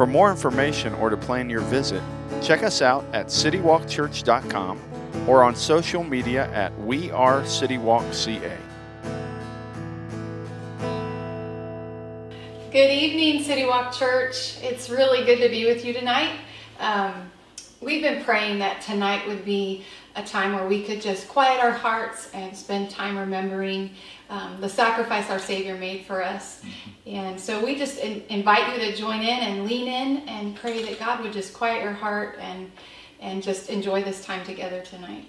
For more information or to plan your visit, check us out at citywalkchurch.com or on social media at We Are CityWalkCA. Good evening, City Walk Church. It's really good to be with you tonight. Um, we've been praying that tonight would be a time where we could just quiet our hearts and spend time remembering um, the sacrifice our Savior made for us. Mm-hmm. And so we just in, invite you to join in and lean in and pray that God would just quiet your heart and and just enjoy this time together tonight.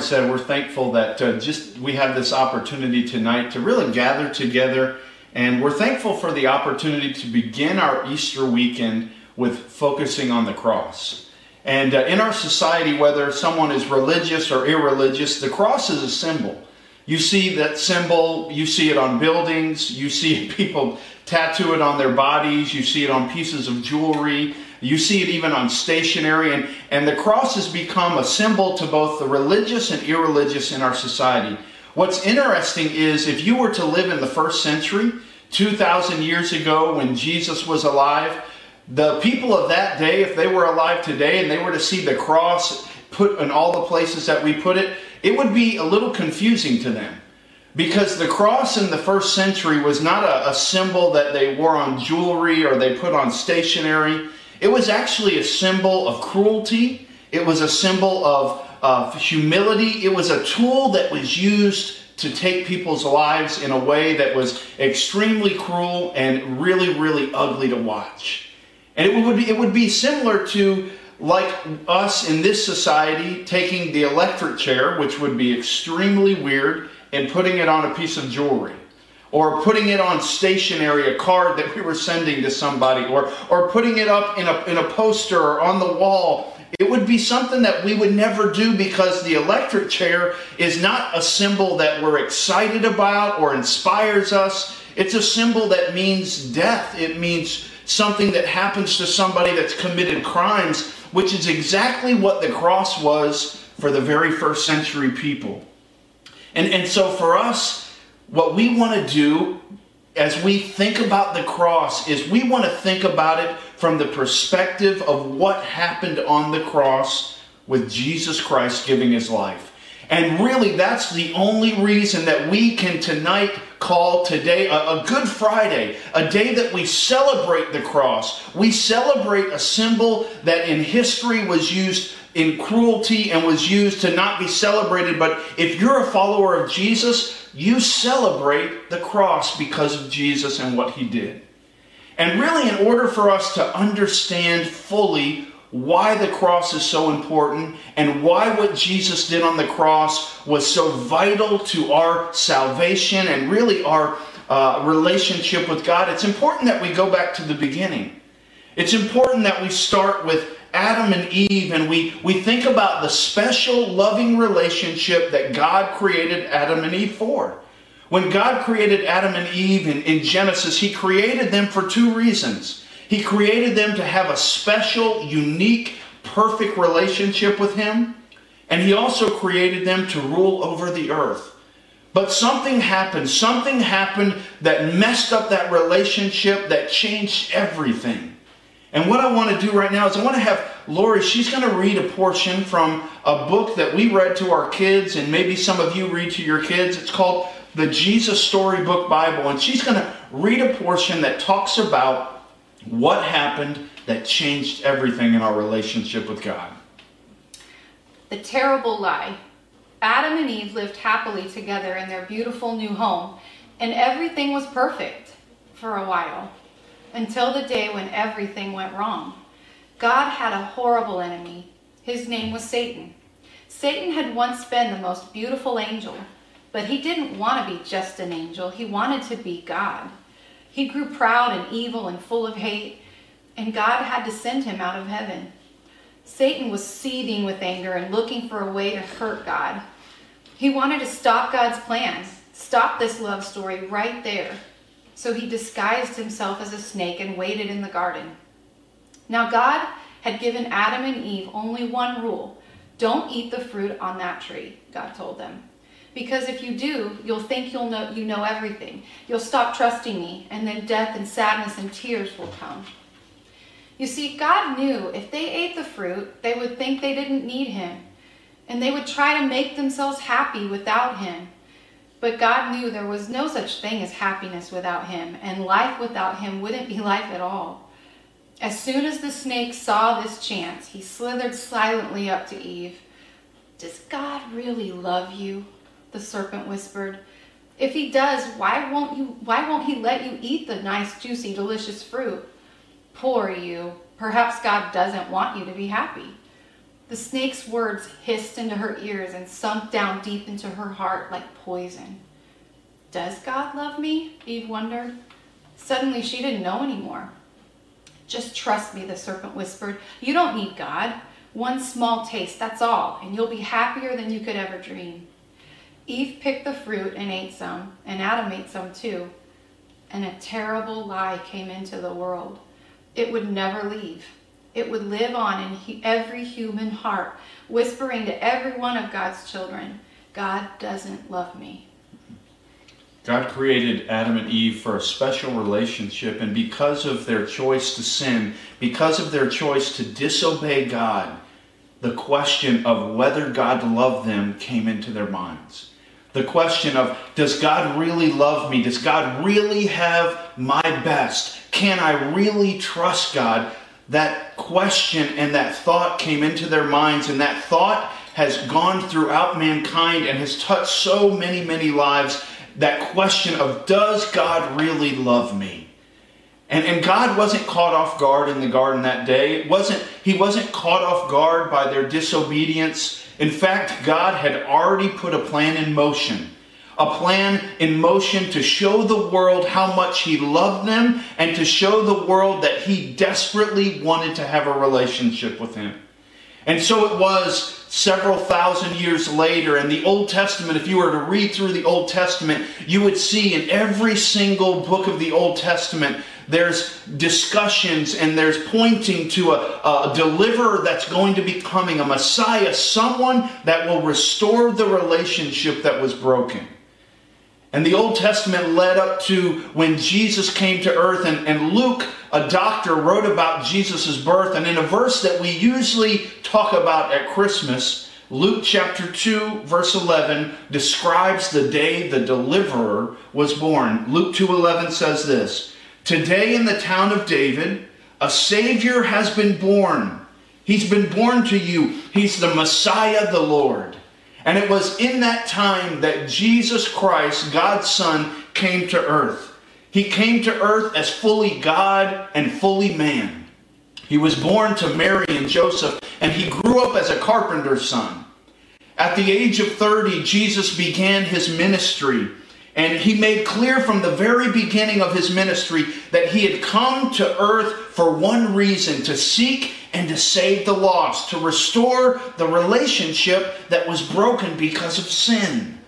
Said, we're thankful that uh, just we have this opportunity tonight to really gather together, and we're thankful for the opportunity to begin our Easter weekend with focusing on the cross. And uh, in our society, whether someone is religious or irreligious, the cross is a symbol. You see that symbol, you see it on buildings, you see people tattoo it on their bodies, you see it on pieces of jewelry. You see it even on stationery, and, and the cross has become a symbol to both the religious and irreligious in our society. What's interesting is if you were to live in the first century, 2,000 years ago when Jesus was alive, the people of that day, if they were alive today and they were to see the cross put in all the places that we put it, it would be a little confusing to them. Because the cross in the first century was not a, a symbol that they wore on jewelry or they put on stationery. It was actually a symbol of cruelty, it was a symbol of, of humility, it was a tool that was used to take people's lives in a way that was extremely cruel and really, really ugly to watch. And it would be, it would be similar to like us in this society taking the electric chair, which would be extremely weird, and putting it on a piece of jewelry or putting it on stationery, a card that we were sending to somebody, or, or putting it up in a, in a poster or on the wall. It would be something that we would never do because the electric chair is not a symbol that we're excited about or inspires us. It's a symbol that means death. It means something that happens to somebody that's committed crimes, which is exactly what the cross was for the very first century people. And, and so for us, what we want to do as we think about the cross is we want to think about it from the perspective of what happened on the cross with Jesus Christ giving his life. And really, that's the only reason that we can tonight call today a, a, Good Friday, a day that we celebrate the cross. We celebrate a symbol that in history was used in cruelty and was used to not be celebrated. But if you're a follower of Jesus, you celebrate the cross because of Jesus and what he did. And really, in order for us to understand fully why the cross is so important and why what Jesus did on the cross was so vital to our salvation and really our uh, relationship with God, it's important that we go back to the beginning. It's important that we start with Adam and Eve and we, we think about the special loving relationship that God created Adam and Eve for. When God created Adam and Eve in, in Genesis, He created them for two reasons. He created them to have a special, unique, perfect relationship with Him, and He also created them to rule over the earth. But something happened. Something happened that messed up that relationship, that changed everything. And what I want to do right now is I want to have Lori, she's going to read a portion from a book that we read to our kids, and maybe some of you read to your kids. It's called the Jesus Storybook Bible, and she's going to read a portion that talks about what happened that changed everything in our relationship with God. The terrible lie. Adam and Eve lived happily together in their beautiful new home, and everything was perfect for a while until the day when everything went wrong. God had a horrible enemy. His name was Satan. Satan had once been the most beautiful angel, but he didn't want to be just an angel. He wanted to be God. He grew proud and evil and full of hate, and God had to send him out of heaven. Satan was seething with anger and looking for a way to hurt God. He wanted to stop God's plans, stop this love story right there. So he disguised himself as a snake and waited in the garden. Now, God had given Adam and Eve only one rule don't eat the fruit on that tree, God told them. Because if you do, you'll think you'll know you know everything. You'll stop trusting me, and then death and sadness and tears will come. You see, God knew if they ate the fruit, they would think they didn't need him, and they would try to make themselves happy without him. But God knew there was no such thing as happiness without him, and life without him wouldn't be life at all. As soon as the snake saw this chance, he slithered silently up to Eve. Does God really love you? The serpent whispered. If he does, why won't you why won't he let you eat the nice, juicy, delicious fruit? Poor you. Perhaps God doesn't want you to be happy. The snake's words hissed into her ears and sunk down deep into her heart like poison. Does God love me? Eve wondered. Suddenly she didn't know anymore. Just trust me, the serpent whispered. You don't need God. One small taste, that's all, and you'll be happier than you could ever dream. Eve picked the fruit and ate some, and Adam ate some too. And a terrible lie came into the world. It would never leave. It would live on in every human heart, whispering to every one of God's children God doesn't love me. God created Adam and Eve for a special relationship, and because of their choice to sin, because of their choice to disobey God, the question of whether God loved them came into their minds. The question of, does God really love me? Does God really have my best? Can I really trust God? That question and that thought came into their minds, and that thought has gone throughout mankind and has touched so many, many lives that question of does God really love me? And, and God wasn't caught off guard in the garden that day. It wasn't, he wasn't caught off guard by their disobedience. In fact, God had already put a plan in motion. A plan in motion to show the world how much he loved them and to show the world that he desperately wanted to have a relationship with him. And so it was several thousand years later. In the Old Testament, if you were to read through the Old Testament, you would see in every single book of the Old Testament, there's discussions and there's pointing to a, a, deliverer that's going to be coming, a Messiah, someone that will restore the relationship that was broken. And the Old Testament led up to when Jesus came to earth, and, and Luke, a doctor, wrote about Jesus' birth. And in a verse that we usually talk about at Christmas, Luke chapter 2, verse 11, describes the day the deliverer was born. Luke 2:11 says this: Today in the town of David, a Savior has been born. He's been born to you. He's the Messiah, the Lord. And it was in that time that Jesus Christ, God's Son, came to earth. He came to earth as fully God and fully man. He was born to Mary and Joseph, and he grew up as a carpenter's son. At the age of 30, Jesus began his ministry, and he made clear from the very beginning of his ministry that he had come to earth for one reason to seek and to save the lost, to restore the relationship that was broken because of sin.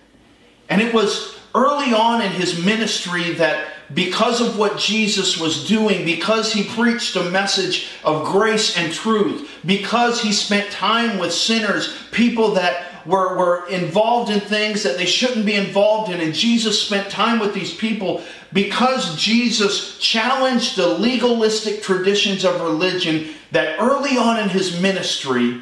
And it was early on in his ministry that because of what Jesus was doing, because he preached a message of grace and truth, because he spent time with sinners, people that were, were involved in things that they shouldn't be involved in, and Jesus spent time with these people, because Jesus challenged the legalistic traditions of religion, that early on in his ministry,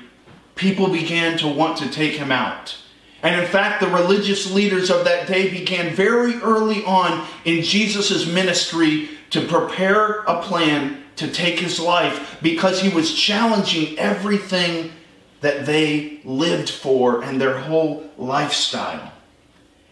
people began to want to take him out. And in fact, the religious leaders of that day began very early on in Jesus' ministry to prepare a plan to take his life because he was challenging everything that they lived for and their whole lifestyle.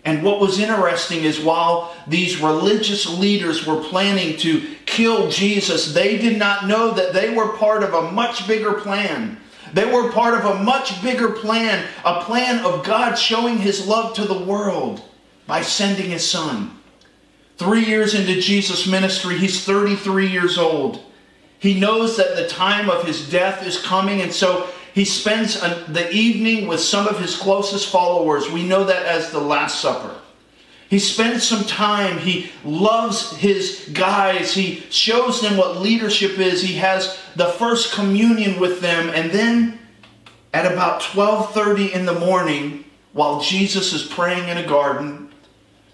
And what was interesting is while these religious leaders were planning to kill Jesus, they did not know that they were part of a much bigger plan. They were part of a much bigger plan, a plan of God showing his love to the world by sending his son. Three years into Jesus' ministry, he's 33 years old. He knows that the time of his death is coming, and so he spends the evening with some of his closest followers. We know that as the Last Supper. He spends some time. He loves his guys. He shows them what leadership is. He has the first communion with them. And then at about 12:30 in the morning, while Jesus is praying in a garden,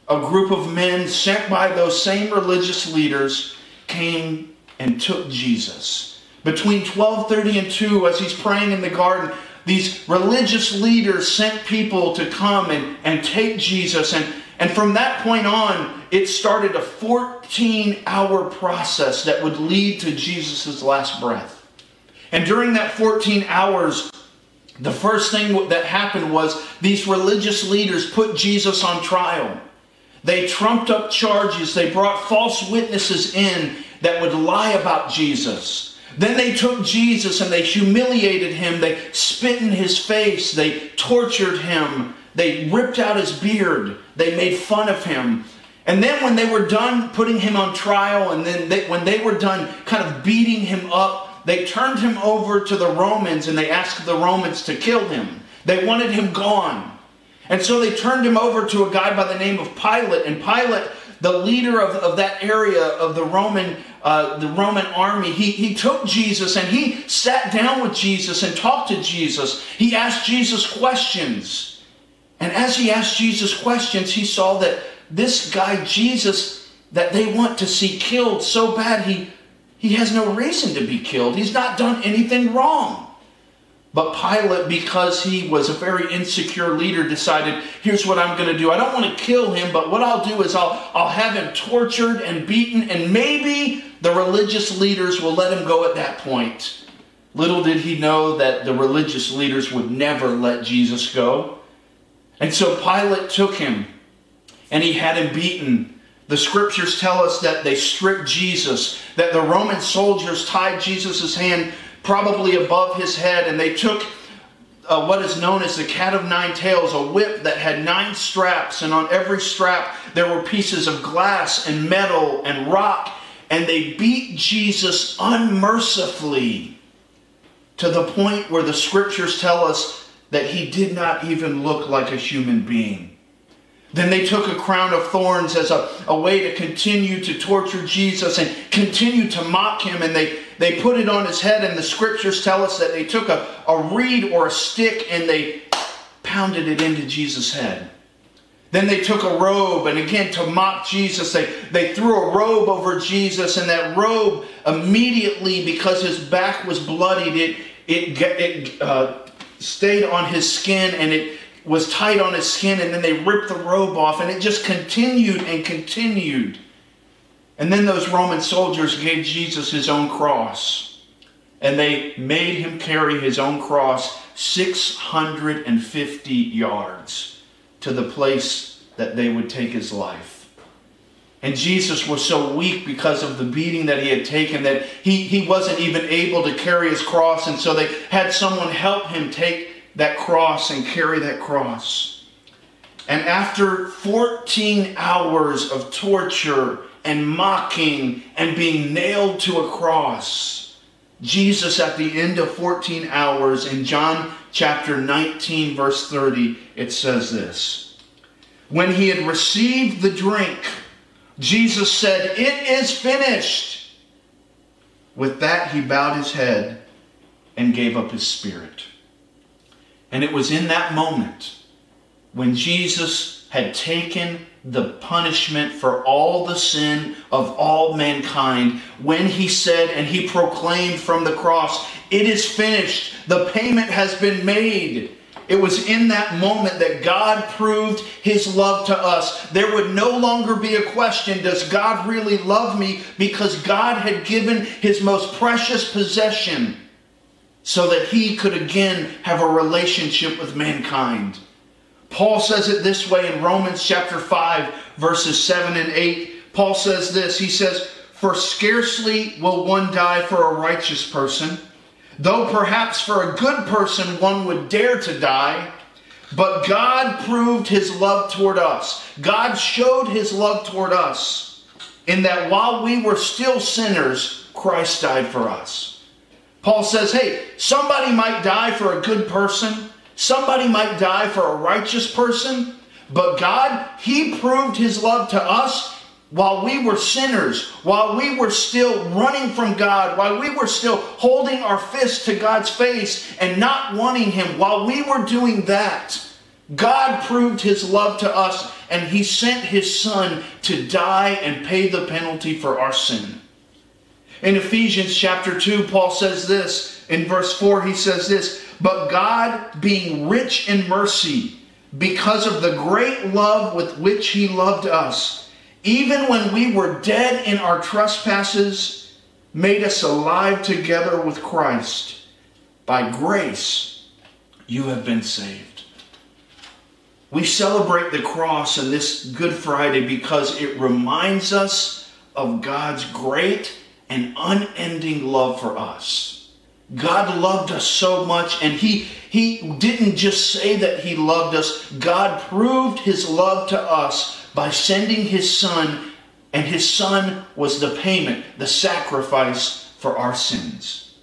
a group of men sent by those same religious leaders came and took Jesus. Between 12:30 and 2 as he's praying in the garden, these religious leaders sent people to come and, and take Jesus and and from that point on, it started a 14 hour process that would lead to Jesus' last breath. And during that 14 hours, the first thing that happened was these religious leaders put Jesus on trial. They trumped up charges, they brought false witnesses in that would lie about Jesus. Then they took Jesus and they humiliated him, they spit in his face, they tortured him, they ripped out his beard. They made fun of him. And then when they were done putting him on trial, and then they, when they were done kind of beating him up, they turned him over to the Romans and they asked the Romans to kill him. They wanted him gone. And so they turned him over to a guy by the name of Pilate. And Pilate, the leader of, of that area of the Roman, uh, the Roman army, he, he took Jesus and he sat down with Jesus and talked to Jesus. He asked Jesus questions. And as he asked Jesus questions, he saw that this guy, Jesus, that they want to see killed so bad, he, he has no reason to be killed. He's not done anything wrong. But Pilate, because he was a very insecure leader, decided, here's what I'm going to do. I don't want to kill him, but what I'll do is I'll, I'll have him tortured and beaten, and maybe the religious leaders will let him go at that point. Little did he know that the religious leaders would never let Jesus go. And so Pilate took him and he had him beaten. The scriptures tell us that they stripped Jesus, that the Roman soldiers tied Jesus' hand probably above his head, and they took uh, what is known as the cat of nine tails, a whip that had nine straps, and on every strap there were pieces of glass and metal and rock, and they beat Jesus unmercifully to the point where the scriptures tell us that he did not even look like a human being. Then they took a crown of thorns as a, a way to continue to torture Jesus and continue to mock him. And they, they put it on his head. And the scriptures tell us that they took a, a reed or a stick and they pounded it into Jesus' head. Then they took a robe, and again, to mock Jesus, they, they threw a robe over Jesus, and that robe immediately, because his back was bloodied, it, it, it uh, stayed on his skin and it was tight on his skin, and then they ripped the robe off, and it just continued and continued. And then those Roman soldiers gave Jesus his own cross, and they made him carry his own cross 650 yards to the place that they would take his life. And Jesus was so weak because of the beating that he had taken that he, he wasn't even able to carry his cross. And so they had someone help him take that cross and carry that cross. And after 14 hours of torture and mocking and being nailed to a cross, Jesus, at the end of 14 hours, in John chapter 19, verse 30, it says this When he had received the drink, Jesus said, It is finished. With that, he bowed his head and gave up his spirit. And it was in that moment when Jesus had taken the punishment for all the sin of all mankind, when he said and he proclaimed from the cross, It is finished, the payment has been made. It was in that moment that God proved his love to us. There would no longer be a question Does God really love me? Because God had given his most precious possession so that he could again have a relationship with mankind. Paul says it this way in Romans chapter 5, verses 7 and 8. Paul says this He says, For scarcely will one die for a righteous person Though perhaps for a good person one would dare to die, but God proved his love toward us. God showed his love toward us in that while we were still sinners, Christ died for us. Paul says, hey, somebody might die for a good person, somebody might die for a righteous person, but God, he proved his love to us while we were sinners, while we were still running from God, while we were still holding our fists to God's face and not wanting Him, while we were doing that, God proved His love to us and He sent His Son to die and pay the penalty for our sin. In Ephesians chapter 2, Paul says this. In verse 4, he says this But God, being rich in mercy, because of the great love with which He loved us, even when we were dead in our trespasses, made us alive together with Christ. By grace, you have been saved. We celebrate the cross on this Good Friday because it reminds us of God's great and unending love for us. God loved us so much, and He, he didn't just say that He loved us, God proved His love to us by sending his son, and his son was the payment, the sacrifice for our sins.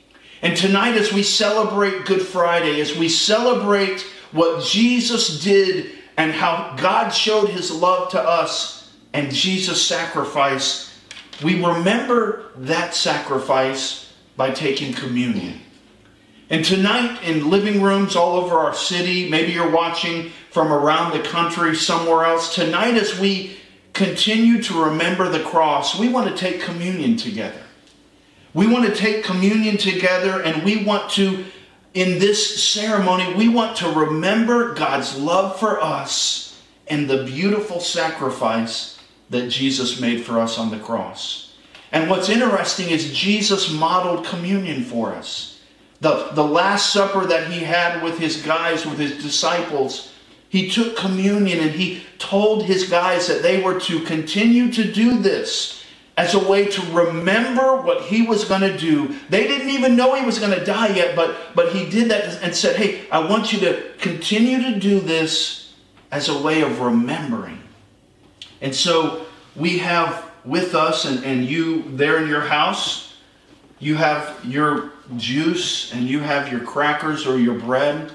And tonight, as we celebrate Good Friday, as we celebrate what Jesus did and how God showed his love to us and Jesus' sacrifice, we remember that sacrifice by taking communion. And tonight, in living rooms all over our city, maybe you're watching from around the country, somewhere else, tonight as we continue to remember the cross, we want to take communion together. We want to take communion together and we want to, in this ceremony, we want to remember God's love for us and the beautiful sacrifice that Jesus made for us on the cross. And what's interesting is Jesus modeled communion for us. The, the Last Supper that he had with his guys, with his disciples, he took communion and he told his guys that they were to continue to do this as a way to remember what he was going to do. They didn't even know he was going to die yet, but, but he did that and said, Hey, I want you to continue to do this as a way of remembering. And so we have with us and, and you there in your house, you have your juice and you have your crackers or your bread.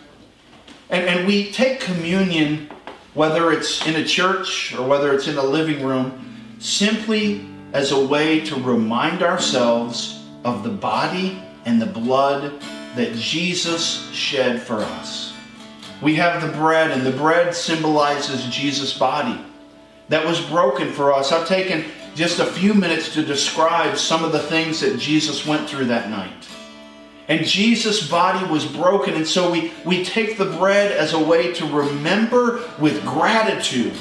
And, and we take communion, whether it's in a church or whether it's in a living room, simply as a way to remind ourselves of the body and the blood that Jesus shed for us. We have the bread, and the bread symbolizes Jesus' body that was broken for us. I've taken just a few minutes to describe some of the things that Jesus went through that night. And Jesus' body was broken. And so we, we take the bread as a way to remember with gratitude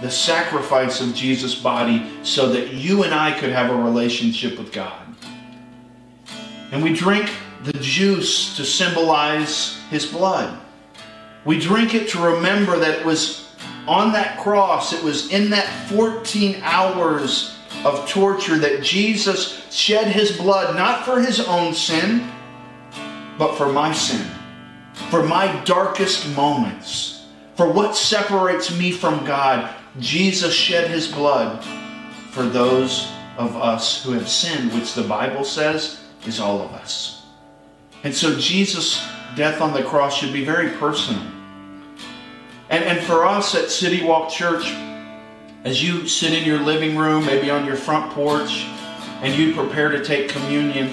the sacrifice of Jesus' body so that you and I could have a relationship with God. And we drink the juice to symbolize his blood. We drink it to remember that it was on that cross, it was in that 14 hours of torture that Jesus shed his blood, not for his own sin but for my sin, for my darkest moments, for what separates me from God. Jesus shed his blood for those of us who have sinned, which the Bible says is all of us. And so Jesus' death on the cross should be very personal. And, and for us at City Walk Church, as you sit in your living room, maybe on your front porch, and you prepare to take communion,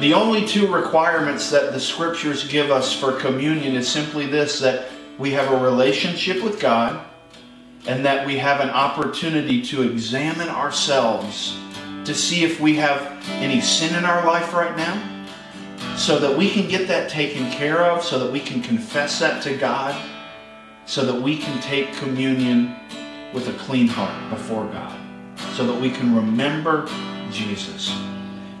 the only two requirements that the scriptures give us for communion is simply this that we have a relationship with God and that we have an opportunity to examine ourselves to see if we have any sin in our life right now so that we can get that taken care of, so that we can confess that to God, so that we can take communion with a clean heart before God, so that we can remember Jesus.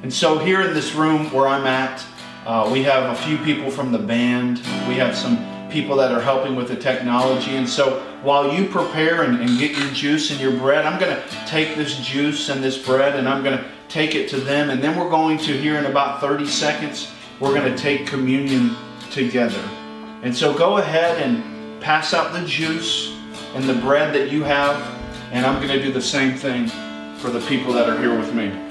And so, here in this room where I'm at, uh, we have a few people from the band. We have some people that are helping with the technology. And so while you prepare and, and get your juice and your bread, I'm going to take this juice and this bread and I'm going to take it to them. And then we're going to, here in about 30 seconds, we're going to take communion together. And so go ahead and pass out the juice and the bread that you have. And I'm going to do the same thing for the people that are here with me.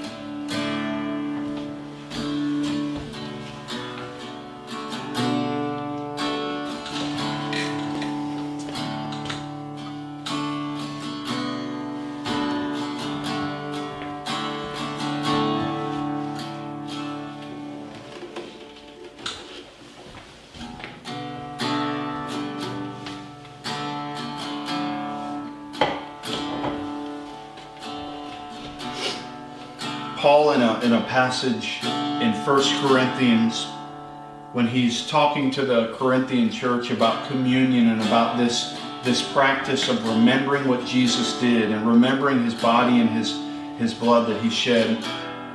Passage in First Corinthians when he's talking to the Corinthian church about communion and about this, this practice of remembering what Jesus did and remembering his body and his, his blood that he shed.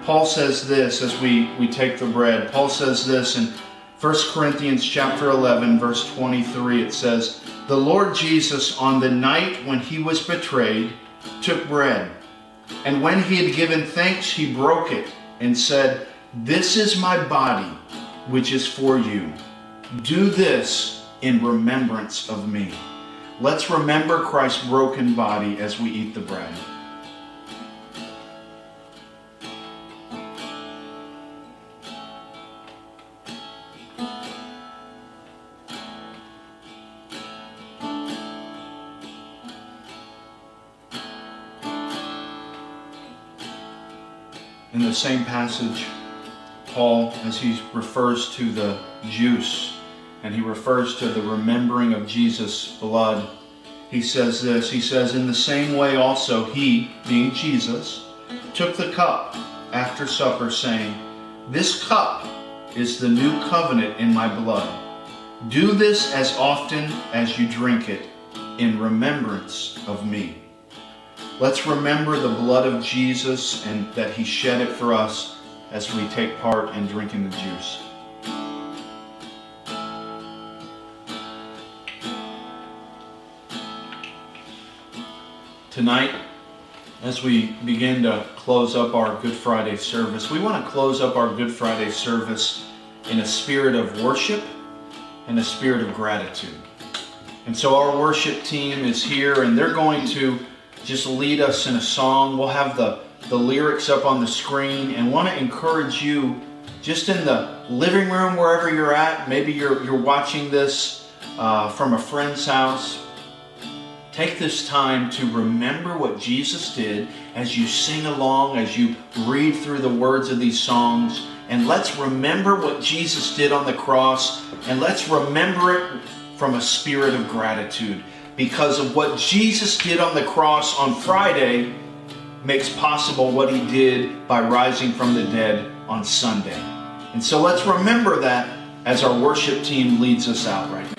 Paul says this as we, we take the bread. Paul says this in 1 Corinthians chapter 11 verse 23 it says, "The Lord Jesus on the night when he was betrayed took bread and when he had given thanks, he broke it and said, This is my body, which is for you. Do this in remembrance of me. Let's remember Christ's broken body as we eat the bread. Same passage, Paul, as he refers to the juice and he refers to the remembering of Jesus' blood, he says this. He says, In the same way also, he, being Jesus, took the cup after supper, saying, This cup is the new covenant in my blood. Do this as often as you drink it in remembrance of me. Let's remember the blood of Jesus and that he shed it for us as we take part in drinking the juice. Tonight, as we begin to close up our Good Friday service, we want to close up our Good Friday service in a spirit of worship and a spirit of gratitude. And so our worship team is here and they're going to just lead us in a song. We'll have the, the lyrics up on the screen and want to encourage you just in the living room, wherever you're at. Maybe you're, you're watching this uh, from a friend's house. Take this time to remember what Jesus did as you sing along, as you read through the words of these songs. And let's remember what Jesus did on the cross, and let's remember it from a spirit of gratitude because of what Jesus did on the cross on Friday makes possible what he did by rising from the dead on Sunday. And so let's remember that as our worship team leads us out right now.